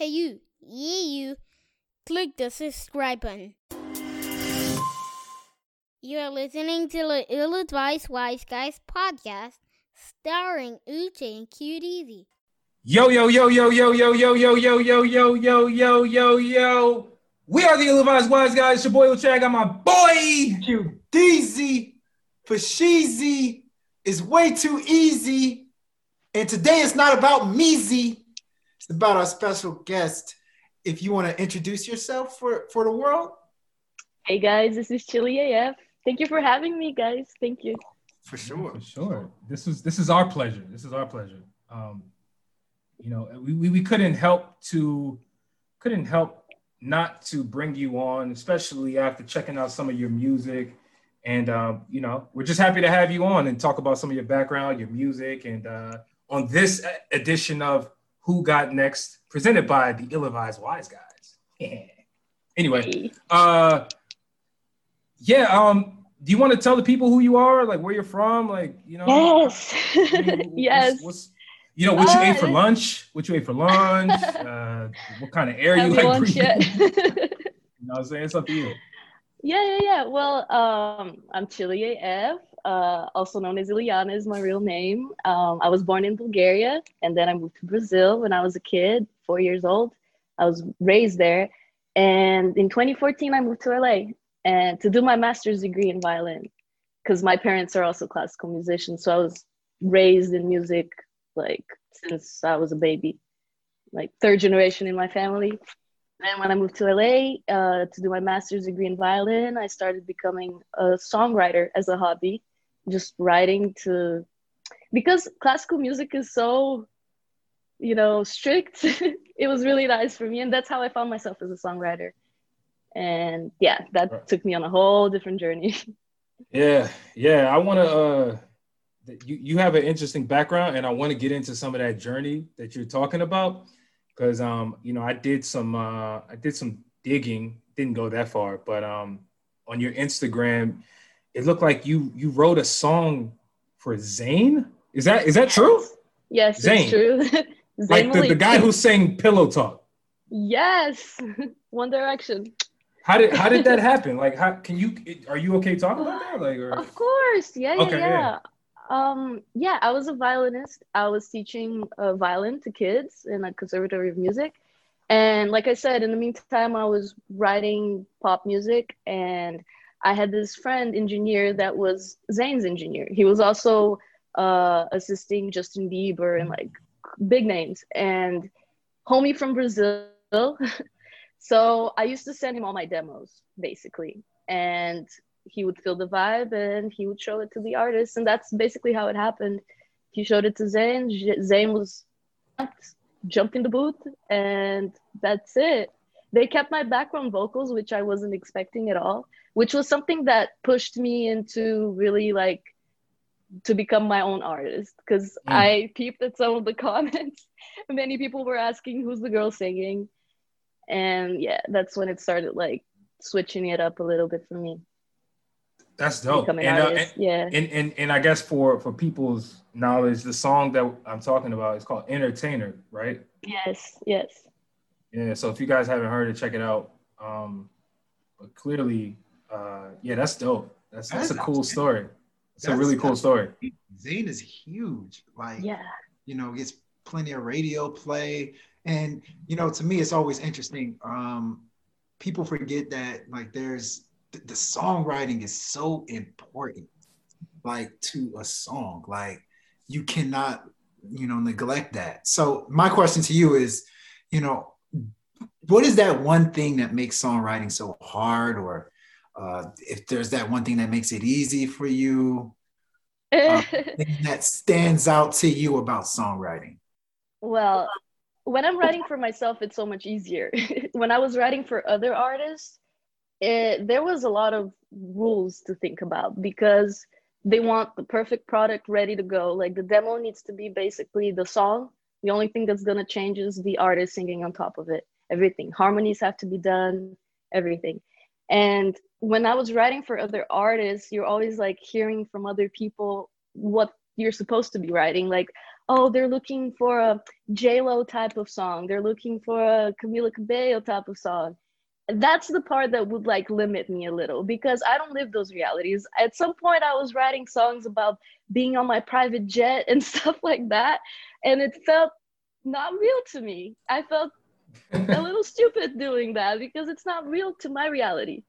Hey you, yeah you, click the subscribe button. You are listening to the Ill Advised Wise Guys podcast, starring Uche and Qdeezy. Yo, yo, yo, yo, yo, yo, yo, yo, yo, yo, yo, yo, yo, yo, yo. We are the Ill Advised Wise Guys. It's your boy Uche. I got my boy. Qdeezy for Sheezy is way too easy. And today it's not about Meezy. It's about our special guest. If you want to introduce yourself for, for the world, Hey guys, this is Chili AF. Thank you for having me, guys. Thank you. for sure. For sure. This is this is our pleasure. This is our pleasure. Um, you know, we, we, we couldn't help to couldn't help not to bring you on, especially after checking out some of your music. And um, you know, we're just happy to have you on and talk about some of your background, your music, and uh, on this edition of Who Got Next, presented by the Ill Advised Wise Guys. anyway, uh, yeah. Um, do you want to tell the people who you are, like where you're from, like you know? Yes. I mean, what's- yes. What's, you know what you ate for Uh, lunch? What you ate for lunch? uh, what kind of air you like launched breathing? yet. You know what I'm saying? It's up to you. yeah, yeah, yeah. Well, um, I'm Chili AF, uh, also known as Ileana is my real name. Um, I was born in Bulgaria and then I moved to Brazil when I was a kid, four years old. I was raised there. And in 2014, I moved to LA and to do my master's degree in violin because my parents are also classical musicians. So I was raised in music like since I was a baby, like third generation in my family. Then when I moved to LA uh, to do my master's degree in violin, I started becoming a songwriter as a hobby, just writing to, because classical music is so, you know, strict. it was really nice for me, and that's how I found myself as a songwriter. And yeah, that Right. took me on a whole different journey. Yeah, yeah. I want to. Uh, you you have an interesting background, and I want to get into some of that journey that you're talking about, because um, you know, I did some uh, I did some digging. Didn't go that far, but um, on your Instagram, it looked like you you wrote a song for Zayn. Is that is that true? yes, Zayn. it's true. Zayn Like the, the guy who sang Pillow Talk. Yes, One Direction. How did how did that happen? Like, how can you? Are you okay talking about that? Like, or Of course, yeah, yeah, Okay, yeah. yeah. Um, yeah, I was a violinist. I was teaching uh, violin to kids in a conservatory of music, and like I said, in the meantime, I was writing pop music, and I had this friend engineer that was Zayn's engineer. He was also uh, assisting Justin Bieber and like big names, and homie from Brazil. so I used to send him all my demos, basically, and he would feel the vibe and he would show it to the artist and that's basically how it happened. He showed it to zayn zayn was jumped in the booth and that's it they kept my background vocals which i wasn't expecting at all which was something that pushed me into really like to become my own artist because Mm. i peeped at some of the comments many people were asking who's the girl singing and yeah that's when it started like switching it up a little bit for me that's dope. And, uh, artist. yeah. and, and and I guess for for people's knowledge, the song that I'm talking about is called Entertainer, right? yes. Yes. Yeah. So if you guys haven't heard it, check it out. Um, but clearly, uh, yeah, that's dope. That's that's a That's cool story. It's a really cool story. Zayn is huge. Like, Yeah. you know, gets plenty of radio play. And, you know, to me, it's always interesting. Um, people forget that, like, there's the, the songwriting is so important, like, to a song. Like, you cannot, you know, neglect that. So, my question to you is, you know, what is that one thing that makes songwriting so hard? Or uh, if there's that one thing that makes it easy for you? thing that stands out to you about songwriting? well, when I'm writing for myself, it's so much easier. when I was writing for other artists, it, there was a lot of rules to think about because they want the perfect product ready to go. Like the demo needs to be basically the song. The only thing that's gonna change is the artist singing on top of it. Everything. Harmonies have to be done, everything. And when I was writing for other artists, you're always like hearing from other people what you're supposed to be writing. Like, oh, they're looking for a J Lo type of song. They're looking for a Camila Cabello type of song. That's the part that would like limit me a little because I don't live those realities. At some point, I was writing songs about being on my private jet and stuff like that, and it felt not real to me. I felt a little stupid doing that because it's not real to my reality.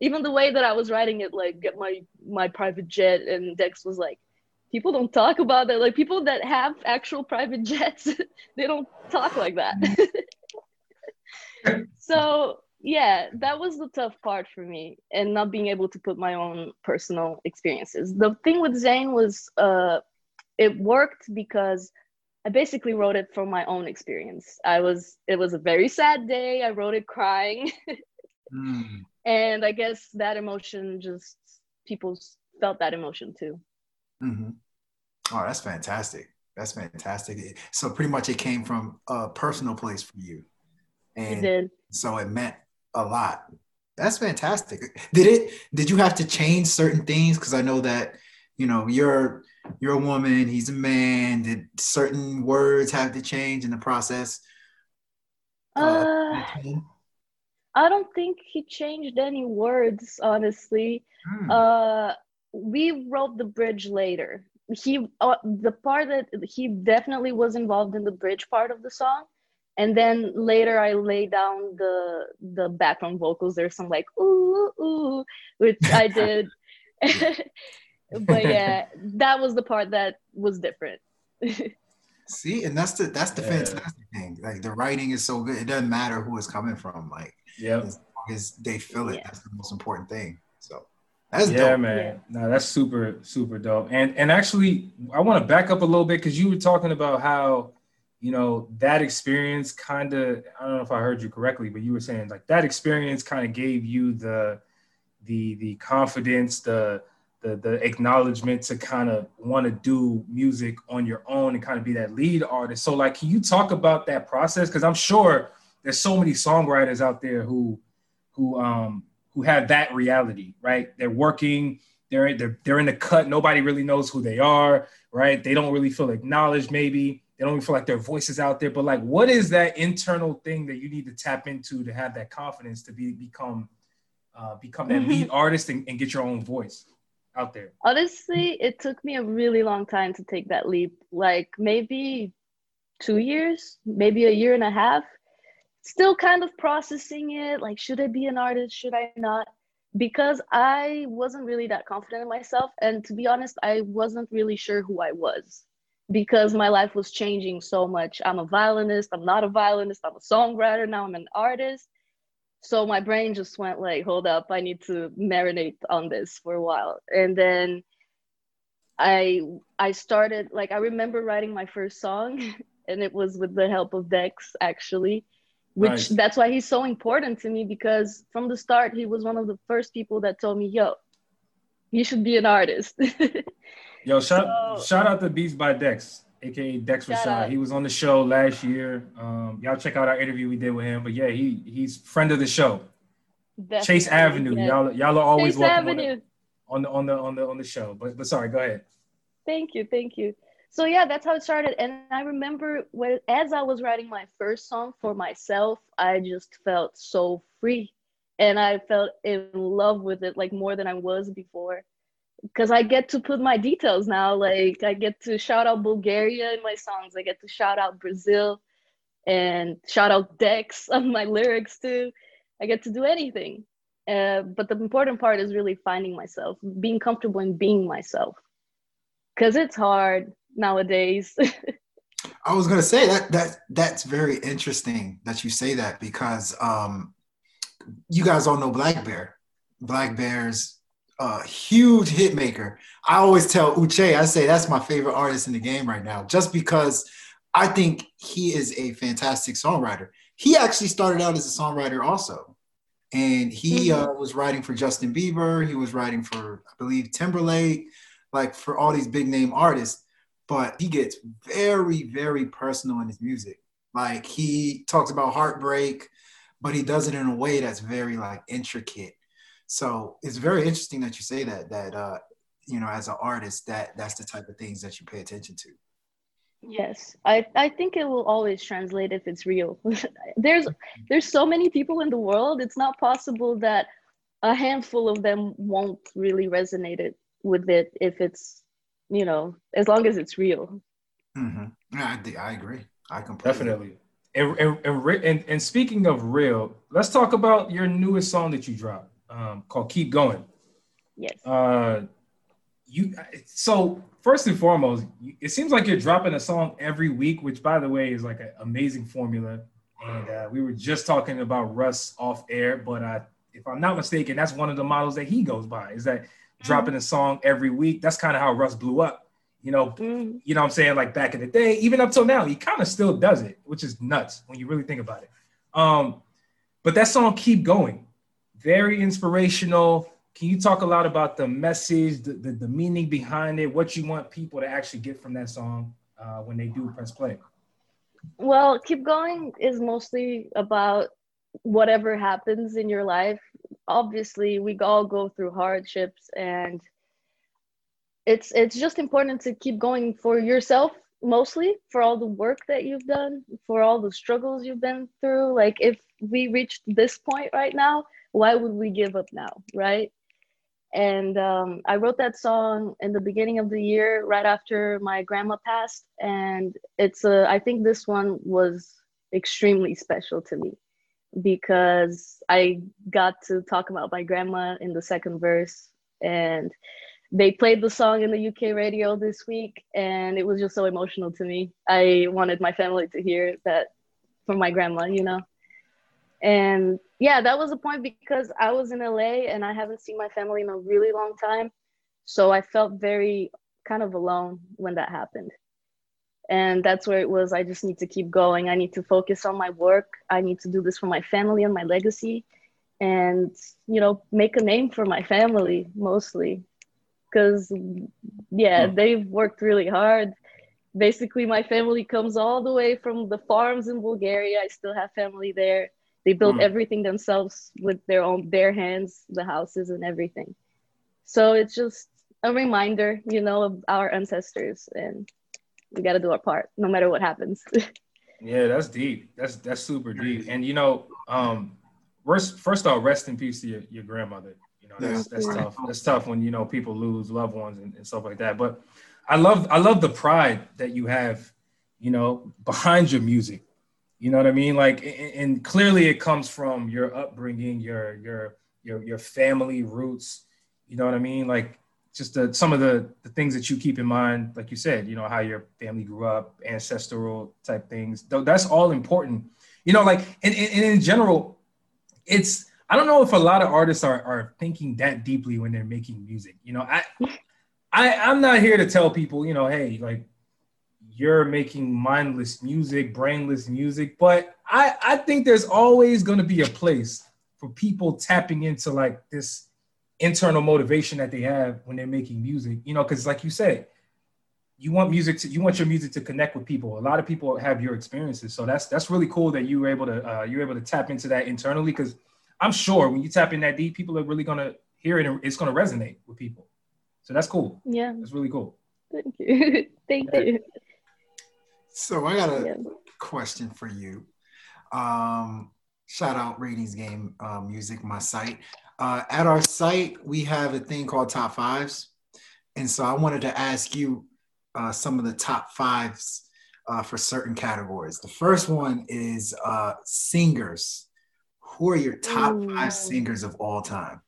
Even the way that I was writing it, like get my my private jet, and Dex was like, people don't talk about that. Like people that have actual private jets, they don't talk like that. so yeah, that was the tough part for me, and not being able to put my own personal experiences. The thing with Zayn was, uh, it worked because I basically wrote it from my own experience. I was it was a very sad day. I wrote it crying. mm. And I guess that emotion just people felt that emotion too. Mm-hmm. Oh, that's fantastic. That's fantastic. So pretty much it came from a personal place for you. And it did. so it meant a lot. That's fantastic. Did it did you have to change certain things? Because I know that, you know, you're you're a woman, he's a man. Did certain words have to change in the process? Uh, uh I don't think he changed any words, honestly. Hmm. Uh, we wrote the bridge later. He, uh, the part that he definitely was involved in the bridge part of the song, and then later I lay down the the background vocals. There's some like ooh ooh, which I did. but yeah, that was the part that was different. See, and that's the that's the yeah. fantastic thing. Like the writing is so good. It doesn't matter who it's coming from. Like yeah, as long as they feel it, yeah. that's the most important thing. So that's yeah, dope. man. Yeah. No, that's super super dope. And and actually, I want to back up a little bit because you were talking about how you know that experience kind of I don't know if I heard you correctly, but you were saying like that experience kind of gave you the the the confidence, the the the acknowledgement to kind of want to do music on your own and kind of be that lead artist. So like, can you talk about that process? Because I'm sure there's so many songwriters out there who who um who have that reality, right? They're working, they're they're they're in the cut. Nobody really knows who they are, right? They don't really feel acknowledged. Maybe they don't even feel like their voice is out there. But like, what is that internal thing that you need to tap into to have that confidence to be become uh, become that lead artist and, and get your own voice? Out there? Honestly, it took me a really long time to take that leap. Like maybe two years, maybe a year and a half. Still kind of processing it. Like, should I be an artist? Should I not? Because I wasn't really that confident in myself. And to be honest, I wasn't really sure who I was because my life was changing so much. I'm a violinist, I'm not a violinist, I'm a songwriter, now I'm an artist so my brain just went like hold up i need to marinate on this for a while. And then i i started like i remember writing my first song and it was with the help of dex actually which nice. that's why he's so important to me because from the start he was one of the first people that told me yo you should be an artist. Yo shout, so, shout out to beats by dex aka Dex Rashad. He was on the show last year. Um, y'all check out our interview we did with him. But yeah, he he's friend of the show. Definitely. Chase Avenue. Y'all y'all are always Chase welcome Avenue. on the, on the on the on the show. But but sorry, go ahead. Thank you, thank you. So yeah, that's how it started. And I remember when as I was writing my first song for myself, I just felt so free. And I felt in love with it like more than I was before because I get to put my details now. Like I get to shout out Bulgaria in my songs. I get to shout out Brazil and shout out Dex on my lyrics too. I get to do anything. Uh, but the important part is really finding myself, being comfortable in being myself. Cause it's hard nowadays. I was gonna say that that that's very interesting that you say that because um, you guys all know Black Bear. Black Bear's a huge hit maker. I always tell Uche, I say that's my favorite artist in the game right now, just because I think he is a fantastic songwriter. He actually started out as a songwriter also. And he mm-hmm. uh, was writing for Justin Bieber. He was writing for, I believe, Timberlake, like for all these big name artists. But he gets very, very personal in his music. Like he talks about heartbreak, but he does it in a way that's very like intricate so it's very interesting that you say that, that, uh, you know, as an artist, that that's the type of things that you pay attention to. Yes, I, I think it will always translate if it's real. there's there's so many people in the world. It's not possible that a handful of them won't really resonate it with it if it's you know as long as it's real. Mm-hmm. Yeah, I, I agree. I completely Definitely. And, and, and, and, and speaking of real, let's talk about your newest song that you dropped um, called Keep Going. Yes. Uh, you so first and foremost, it seems like you're dropping a song every week, which by the way is like an amazing formula. And uh, we were just talking about Russ off air, but uh, if I'm not mistaken, that's one of the models that he goes by. Is that dropping a song every week? That's kind of how Russ blew up. You know, Mm. you know what I'm saying? Like back in the day, even up till now, he kind of still does it, which is nuts when you really think about it. Um, but that song keep going, very inspirational. Can you talk a lot about the message, the, the, the meaning behind it, what you want people to actually get from that song uh, when they do press play? Well, keep going is mostly about whatever happens in your life. Obviously, we all go through hardships and it's it's just important to keep going for yourself mostly for all the work that you've done, for all the struggles you've been through. Like if we reached this point right now, why would we give up now, right? And um, I wrote that song in the beginning of the year, right after my grandma passed. And it's a, I think this one was extremely special to me because I got to talk about my grandma in the second verse. And they played the song in the UK radio this week, and it was just so emotional to me. I wanted my family to hear that from my grandma, you know? And yeah, that was a point because I was in LA and I haven't seen my family in a really long time. So I felt very kind of alone when that happened. And that's where it was. I just need to keep going. I need to focus on my work. I need to do this for my family and my legacy and, you know, make a name for my family mostly. Because, yeah, Hmm. they've worked really hard. Basically, my family comes all the way from the farms in Bulgaria. I still have family there. They built Hmm. everything themselves with their own bare hands, the houses and everything. So it's just a reminder, you know, of our ancestors, and we got to do our part, no matter what happens. Yeah, that's deep. That's that's super deep. And you know, um, first first off, rest in peace to your, your grandmother. You know, that's Yeah. that's tough. That's tough when you know people lose loved ones and, and stuff like that. But I love I love the pride that you have, you know, behind your music. You know what I mean? Like, and, clearly it comes from your upbringing, your your your your family roots. You know what I mean? Like, just the, some of the, the things that you keep in mind, like you said, you know, how your family grew up, ancestral type things. That's all important. You know, like, and, and, and in general, it's I don't know if a lot of artists are, are thinking that deeply when they're making music. You know, I I I'm not here to tell people, you know, hey, like you're making mindless music, brainless music, but I I think there's always going to be a place for people tapping into like this internal motivation that they have when they're making music. You know, because like you said, you want music to you want your music to connect with people. A lot of people have your experiences, so that's that's really cool that you were able to uh, you're able to tap into that internally because I'm sure when you tap in that deep, people are really gonna hear it and it's gonna resonate with people. So that's cool. yeah, That's really cool. thank you. thank you. So I got a Yeah. question for you. Um, shout out Ratings Game uh, Music, my site. Uh, at our site, we have a thing called Top Fives. And so I wanted to ask you uh, some of the top fives uh, for certain categories. The first one is uh, singers. Who are your top Ooh. five singers of all time?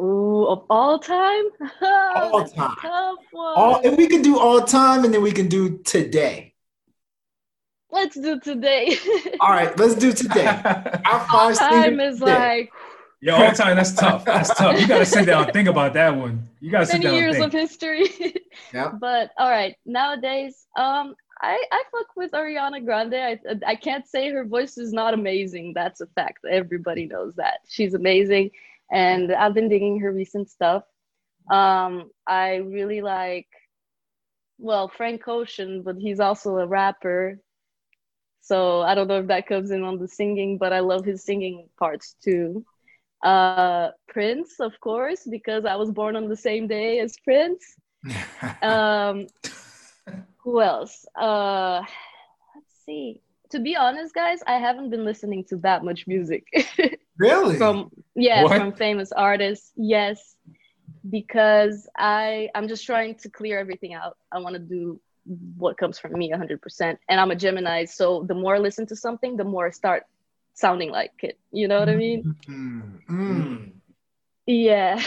Ooh, of all time? All time. Tough. All, and we can do all time and then we can do today. Let's do today. All right, let's do today. Our five time is today. like Yo, all time, that's tough. That's tough. You gotta sit down and think about that one. You gotta sit many down years and of history. yeah. But all right, nowadays, um, I I fuck with Ariana Grande. I I can't say her voice is not amazing. That's a fact. Everybody knows that she's amazing, and I've been digging her recent stuff. Um, I really like, well, Frank Ocean, but he's also a rapper. So I don't know if that comes in on the singing, but I love his singing parts too. Uh, Prince, of course, because I was born on the same day as Prince. Um, Who else? Uh, let's see. To be honest, guys, I haven't been listening to that much music Really? from yeah What? from famous artists. Yes, because I I'm just trying to clear everything out. I want to do what comes from me 100%. And I'm a Gemini, so the more I listen to something, the more I start sounding like it. You know what I mean? Mm, mm. Mm. Yeah.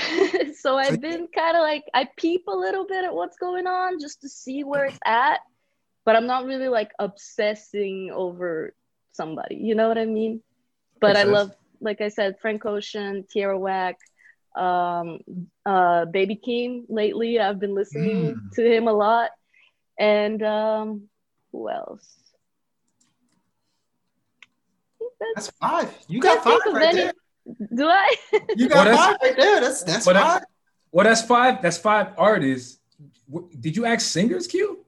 so I've been kind of like I peep a little bit at what's going on just to see where it's at, but I'm not really like obsessing over somebody. You know what I mean? But I love, like I said, Frank Ocean, Tierra Whack, um, uh, Baby Keem. Lately, I've been listening Mm. to him a lot, and um, who else? That's- That's five. You got five right any- there. Do I? You got that's- five right there. That's that's But five. I- Well, that's five. That's five artists. Did you ask singers, Q,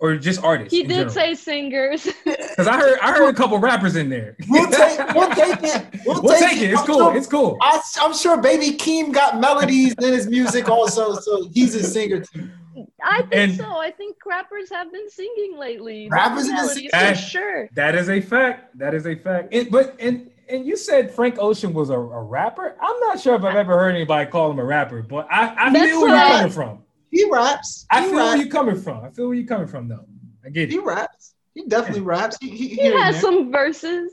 or just artists? he did say singers. because I heard I heard a couple rappers in there. We'll take- we'll take it. We'll We'll take take it. it. It's I'm cool. sure- It's cool. I, I'm sure Baby Keem got melodies in his music also, so he's a singer too. I think And- so. I think rappers have been singing lately. Rappers The have been singing? for sure. That is a fact. That is a fact. It, but and and you said Frank Ocean was a, a rapper. I'm not sure if I've ever heard anybody call him a rapper, but I, I That's feel where you're coming from. He raps. I he feel where you're coming from. I feel where you're coming from, though. I get it. He raps. He definitely raps. He, he, He here has some verses.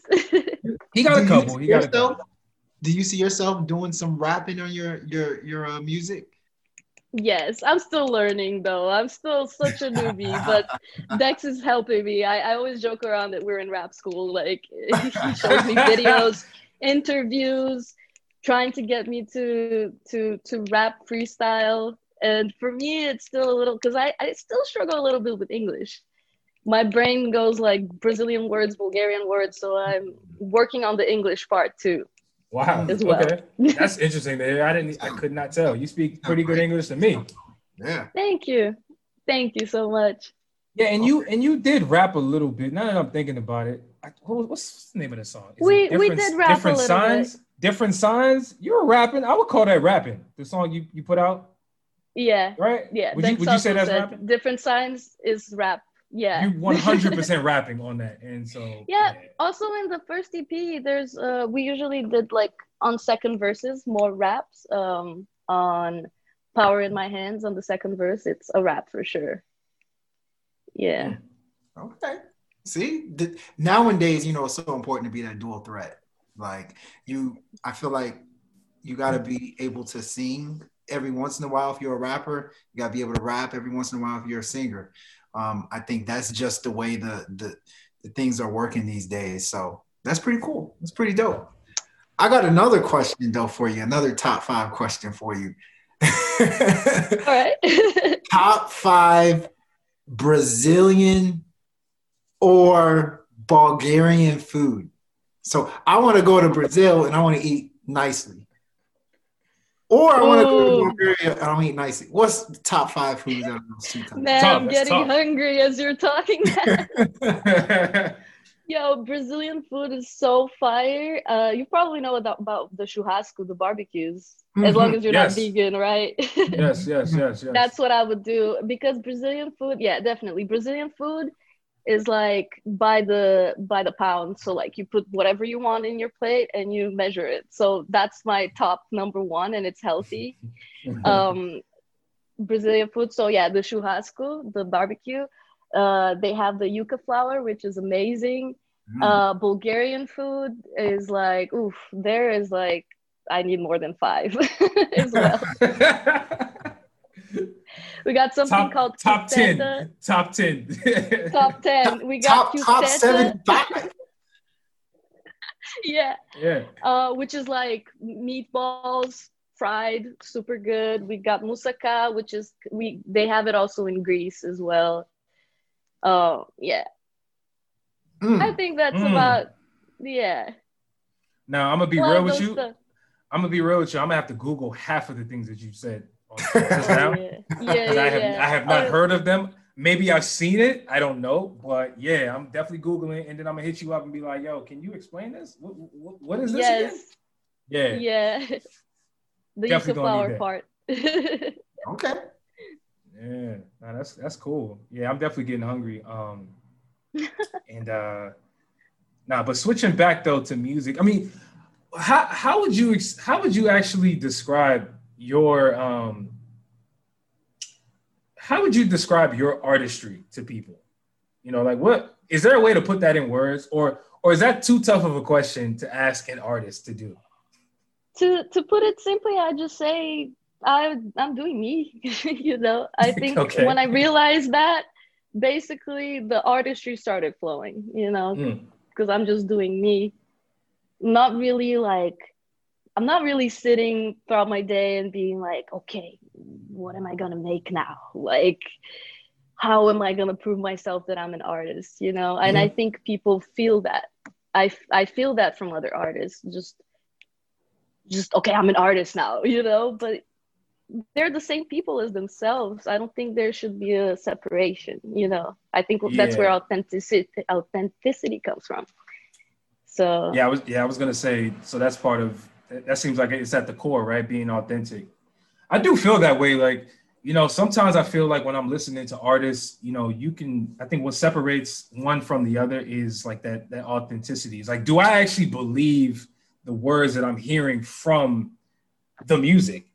He got Do a couple. He got a couple. Do you see yourself doing some rapping on your your your uh, music? yes, I'm still learning though. I'm still such a newbie, but Dex is helping me. I, I always joke around that we're in rap school. Like he shows me videos, interviews, trying to get me to to to rap freestyle. And for me, it's still a little because I, I still struggle a little bit with English. My brain goes like Brazilian words, Bulgarian words, so I'm working on the English part too. Wow. As well. Okay. That's interesting. to. I didn't. I could not tell. You speak pretty good English to me. Yeah. Thank you. Thank you so much. Yeah, and you and you did rap a little bit. Now that I'm thinking about it, I, what, what's the name of the song? Is We- we Different- did rap a different little signs. Different signs. You were rapping. I would call that rapping. The song you, you put out, Yeah. right? Yeah. Would you would you say that's said rapping? Different signs is rap. Yeah. You 100 percent rapping on that, and so Yeah. Also in the first EP, there's uh we usually did like on second verses more raps. Um on Power in My Hands on the second verse, it's a rap for sure. Yeah. Okay. See, the, nowadays, you know, it's so important to be that dual threat. Like you, I feel like you got to be able to sing every once in a while if you're a rapper. You got to be able to rap every once in a while if you're a singer. Um, I think that's just the way the, the the things are working these days. So that's pretty cool. That's pretty dope. I got another question though for you. Another top five question for you. All right. top five Brazilian or Bulgarian food. So I want to go to Brazil and I want to eat nicely. Or I want to go to Bulgaria and I want to eat nicely. What's the top five foods out of those two countries? Man, tough, I'm getting tough. hungry as you're talking. Yo, Brazilian food is so fire. Uh, you probably know about, about the churrasco, the barbecues, as long as you're Yes. not vegan, right? yes, yes, yes, yes. That's what I would do because Brazilian food, yeah, definitely. Brazilian food is like by the by the pound. So like you put whatever you want in your plate and you measure it. So that's my top number one, and it's healthy. um, Brazilian food. So yeah, the churrasco, the barbecue. Uh, they have the yuca flour, which is amazing. Mm. Uh, Bulgarian food is like, oof, there is like, I need more than five as well. We got something top called top kyufteta. ten. Top ten. Top ten. We got top top seven five. Yeah. yeah. uh, which is like meatballs fried, super good. We got moussaka, which is we they have it also in Greece as well. Uh, yeah, I Mm. think that's Mm. about yeah. Now I'm gonna be A lot real with you. stuff. I'm gonna be real with you. I'm gonna have to Google half of the things that you said on just now. Yeah, yeah, yeah. 'Cause I have yeah. I have not heard of them. Maybe I've seen it. I don't know, but yeah, I'm definitely googling, and then I'm gonna hit you up and be like, "Yo, can you explain this? What, what, what is this again?" Yes, Yeah, yeah. The Definitely yuca gonna need flour that. part. Okay. Yeah, nah, that's that's cool. Yeah, I'm definitely getting hungry. Um, and uh, nah, but switching back though to music, I mean, how how would you ex- how would you actually describe your um how would you describe your artistry to people? You know, like what is there a way to put that in words, or or is that too tough of a question to ask an artist to do? To to put it simply, I just say I I'm doing me. you know, I think Okay. when I realized that, basically the artistry started flowing. You know, Mm. because I'm just doing me. Not really like I'm not really sitting throughout my day and being like, okay, what am I gonna make now? Like, how am I gonna prove myself that I'm an artist? You know, and I mm-hmm. think people feel that. I I feel that from other artists. Just just okay, I'm an artist now, you know, but they're the same people as themselves. I don't think there should be a separation, you know. I think that's where authenticity authenticity comes from. So Yeah, I was yeah, I was gonna say, so that's part of that seems like it's at the core, right? Being authentic. I do feel that way. Like, you know, sometimes I feel like when I'm listening to artists, you know, you can I think what separates one from the other is like that that authenticity. It's like, do I actually believe the words that I'm hearing from the music?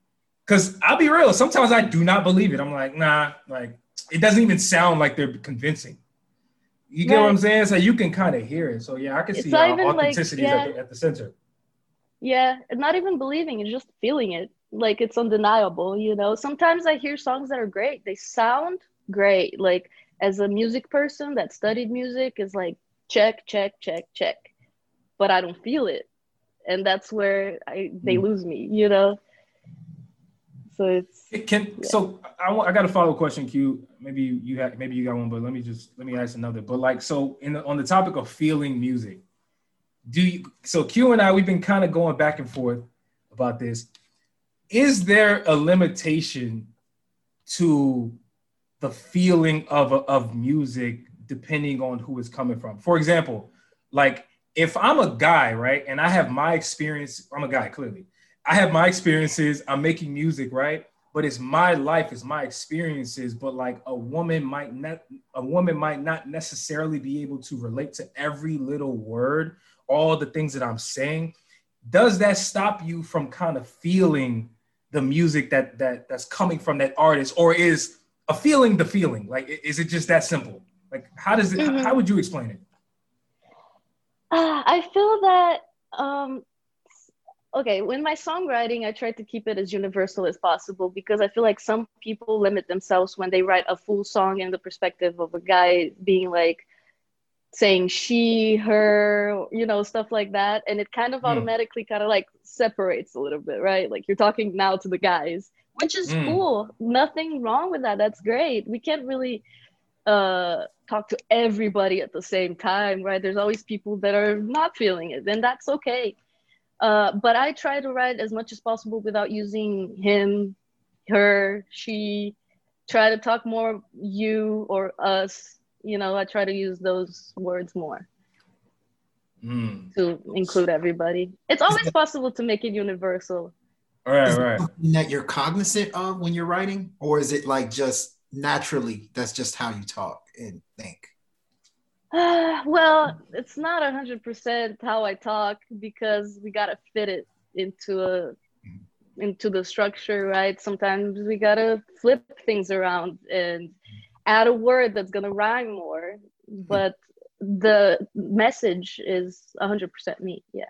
Because I'll be real, sometimes I do not believe it. I'm like, nah, like it doesn't even sound like they're convincing. You get what I'm saying? So you can kind of hear it. So yeah, I can It's see not how even like- authenticity is yeah. at, the, at the center. Yeah, and not even believing, it's just feeling it. Like it's undeniable, you know. Sometimes I hear songs that are great. They sound great. Like as a music person that studied music is like check, check, check, check. But I don't feel it. And that's where I they Mm. lose me, you know. So it's It can Yeah. so I, want- I got a follow up question, Q. Maybe you, you had maybe you got one, but let me just let me ask another. But like so in the, on the topic of feeling music, do you so Q and I we've been kind of going back and forth about this. Is there a limitation to the feeling of of music depending on who it's coming from? For example, like if I'm a guy, right, and I have my experience, I'm a guy clearly. I have my experiences. I'm making music, right? But it's my life, it's my experiences. But like a woman might not, a woman might not necessarily be able to relate to every little word, all the things that I'm saying. Does that stop you from kind of feeling the music that that that's coming from that artist, or is a feeling the feeling? Like, is it just that simple? Like, how does it? Mhm. How would you explain it? Ah, I feel that um okay, when my songwriting, I try to keep it as universal as possible because I feel like some people limit themselves when they write a full song in the perspective of a guy being like saying she, her, you know, stuff like that. And it kind of Mm. automatically kind of like separates a little bit, right? Like you're talking now to the guys, which is Mm. cool. Nothing wrong with that. That's great. We can't really uh talk to everybody at the same time, right? There's always people that are not feeling it, and that's okay. Uh, but I try to write as much as possible without using him, her, she. Try to talk more you or us. You know, I try to use those words more Mm. to include everybody. It's always possible to make it universal. All right, Is right. something that you're cognizant of when you're writing, or is it like just naturally that's just how you talk and think? well, it's not a hundred percent how I talk because we gotta fit it into a into the structure, right? Sometimes we gotta flip things around and add a word that's gonna rhyme more, hmm. but the message is a hundred percent me. Yeah.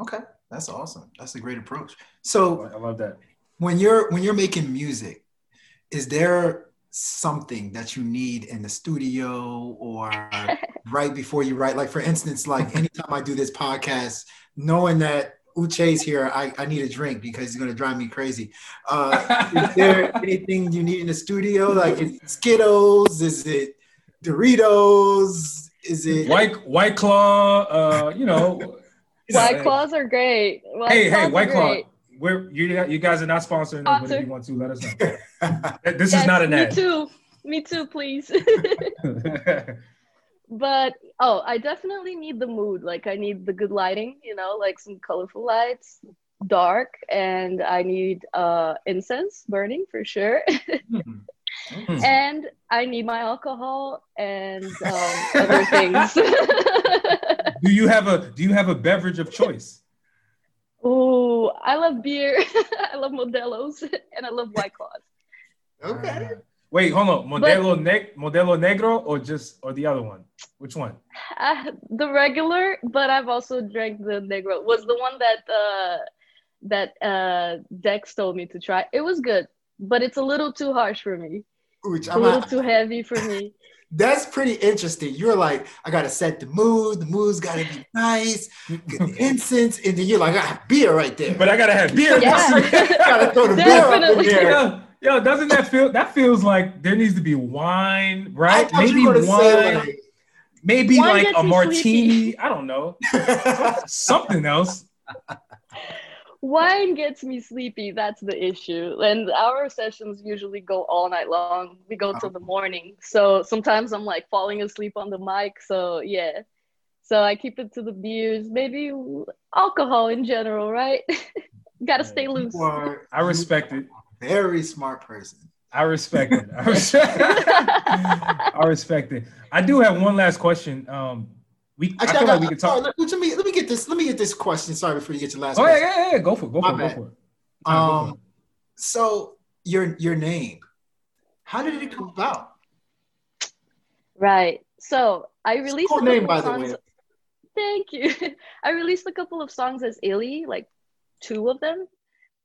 Okay, that's awesome. That's a great approach. So I love that. when you're when you're making music, is there something that you need in the studio or right before you write? Like for instance, like anytime I do this podcast, knowing that Uche's here, I, I need a drink because he's gonna drive me crazy. Uh, is there anything you need in the studio? Like is it Skittles? Is it Doritos? Is it White White Claw, uh, you know. White claws are great. White Hey, hey, Claws are White Claw. great. We're you you guys are not sponsoring us, but if you want to, let us know. This Yes, is not an ad. me too. Me too, please. but oh i definitely need the mood like i need the good lighting you know like some colorful lights dark and i need uh incense burning for sure. Mm. and I need my alcohol and um, other things. Do you have a Do you have a beverage of choice? Ooh, I love beer. I love Modelo's and I love White Claws. Okay. Uh, wait, hold on. Modelo ne- Modelo Negro or just or the other one? Which one? Uh, the regular, but I've also drank the Negro. Was the one that uh, that uh, Dex told me to try. It was good, but it's a little too harsh for me. Which A I'm little not- too heavy for me. That's pretty interesting. You're like, I gotta set the mood. The mood's gotta be nice. Get the incense, and then you're like, I have beer right there. But I gotta have beer. Yeah. gotta throw the beer up in there. Yo, yo, doesn't that feel? That feels like there needs to be wine, right? thought Maybe you were wine. say like, maybe Wine like a me martini. I don't know. Something else. Wine gets me sleepy. That's the issue. And our sessions usually go all night long. We go till the morning. So sometimes I'm like falling asleep on the mic. So yeah. So I keep it to the beers, maybe alcohol in general, right? Gotta stay loose. you are I respect it. very smart person. I respect it. I respect, I respect it. I do have one last question. Um, we I Actually, I, feel got, like we could talk. oh, let, let me let me get this. Let me get this question. Sorry, before you get your last. Oh yeah, question. yeah, yeah. Go for it. Go My for it. Go for it. Um, so your your name, how did it come about? Right. So I released Cool a name, by of the way. Thank you. I released a couple of songs as Illy, like two of them,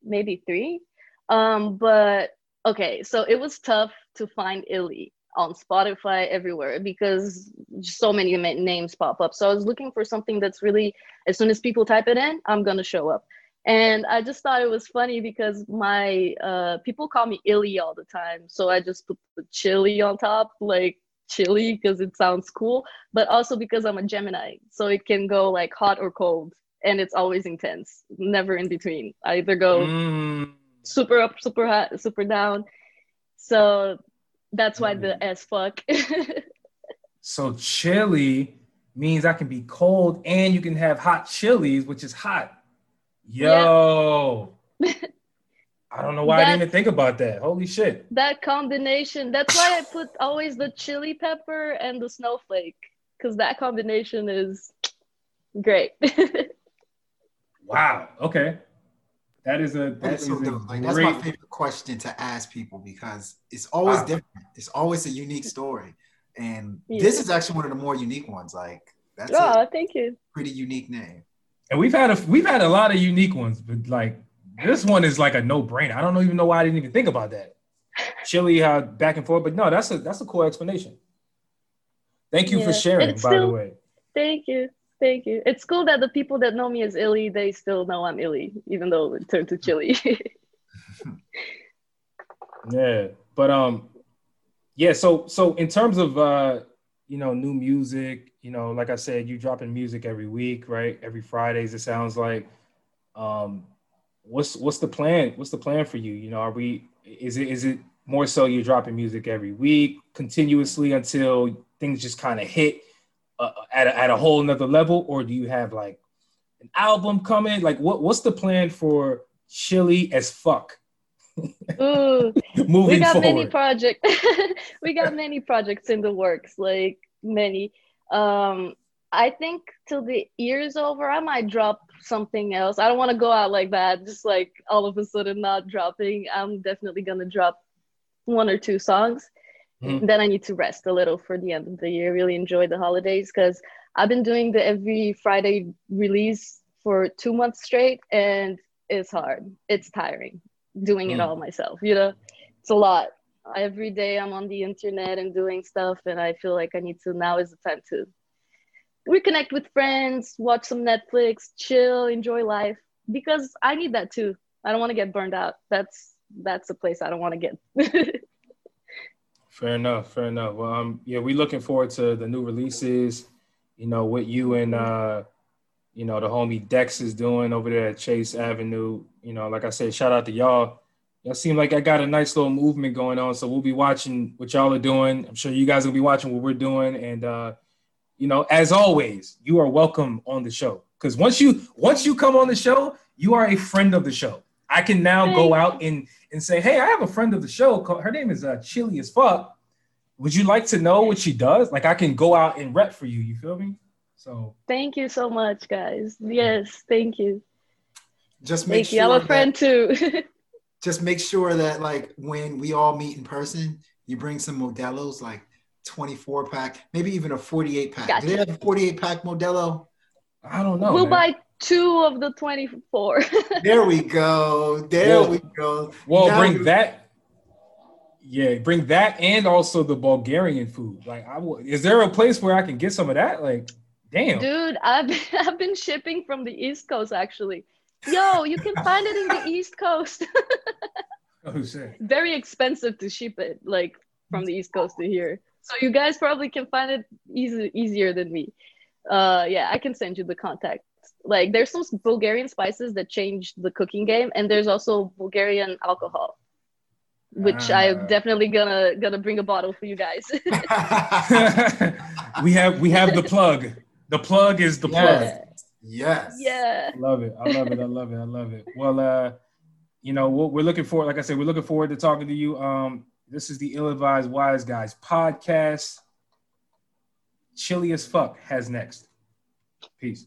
maybe three. Um, but okay, so it was tough to find Illy on Spotify everywhere because so many names pop up. So I was looking for something that's really, as soon as people type it in, I'm gonna show up. And I just thought it was funny because my uh, people call me Illy all the time. So I just put the chili on top, like chili, because it sounds cool but also because I'm a Gemini. So it can go like hot or cold, and it's always intense, never in between. I either go Mm, super up, super hot, super down. So that's why the as fuck. so chili means I can be cold and you can have hot chilies, which is hot. Yo. I don't know why I didn't even think about that. Holy shit. that combination, that's why I put always the chili pepper and the snowflake, because that combination is great. Wow. Okay. That is a that That's, is so a dope. Like, that's my favorite question to ask people because it's always Wow. different. It's always a unique story, and Yeah. this is actually one of the more unique ones. Like that's oh, a thank you. pretty unique name. And we've had a we've had a lot of unique ones, but like this one is like a no brainer. I don't even know why I didn't even think about that. Chili, how back and forth, but no, that's a that's a cool explanation. Thank you for sharing, It's by the way. Thank you. Thank you. It's cool that the people that know me as Illy, they still know I'm Illy, even though it turned to chili. Yeah, but um, yeah. So so in terms of uh, you know, new music, you know, like I said, you dropping music every week, right? Every Fridays, it sounds like. Um, what's what's the plan? What's the plan for you? You know, are we? Is it is it more so you're dropping music every week continuously until things just kind of hit uh, at a, at a whole another level, or do you have like an album coming? Like, what what's the plan for Chili as fuck Ooh, we got many projects. we got many projects in the works, like many. Um, I think till the year's over, I might drop something else. I don't want to go out like that, just like all of a sudden not dropping. I'm definitely gonna drop one or two songs. Mhm. Then I need to rest a little for the end of the year. Really enjoy the holidays because I've been doing the every Friday release for two months straight, and it's hard. It's tiring doing it Mm. all myself. You know, it's a lot. Every day I'm on the internet and doing stuff, and I feel like I need to. Now is the time to reconnect with friends, watch some Netflix, chill, enjoy life because I need that too. I don't want to get burned out. That's that's a place I don't want to get. Fair enough. Fair enough. Well, um, yeah, we're looking forward to the new releases. You know what you and uh, you know the homie Dex is doing over there at Chase Avenue. You know, like I said, shout out to y'all. Y'all seem like I got a nice little movement going on. So we'll be watching what y'all are doing. I'm sure you guys will be watching what we're doing. And uh, you know, as always, you are welcome on the show. Because once you once you come on the show, you are a friend of the show. I can now go out and and say, hey, I have a friend of the show. Called, her name is uh, Chili as fuck. Would you like to know what she does? Like I can go out and rep for you. You feel me? So thank you so much, guys. Yes, thank you. Just make thank sure you. I'm a that- friend too. just make sure that like when we all meet in person, you bring some Modelo's, like 24 pack, maybe even a 48 pack. Do they have a 48 pack Modelo? I don't know. we'll man. buy two of the 24. There we go. There Well- we go. Well, Now bring you- that. Yeah, bring that and also the Bulgarian food. Like, I will. Is there a place where I can get some of that? Like, damn. Dude, I've been, I've been shipping from the East Coast actually. Yo, you can find it in the East Coast. Oh shit. Very expensive to ship it, like from the East Coast to here. So you guys probably can find it easy, easier than me. Uh, yeah, I can send you the contacts. Like, there's some Bulgarian spices that change the cooking game, and there's also Bulgarian alcohol, which Ah. I'm definitely gonna gonna bring a bottle for you guys. we have we have the plug. The plug is the plug. Yes. Yes. yeah. I love it. I love it. I love it. I love it. Well, uh, you know, we're, we're looking forward. Like I said, we're looking forward to talking to you. Um, this is the Ill Advised Wise Guys podcast. Chili as fuck has next. Peace.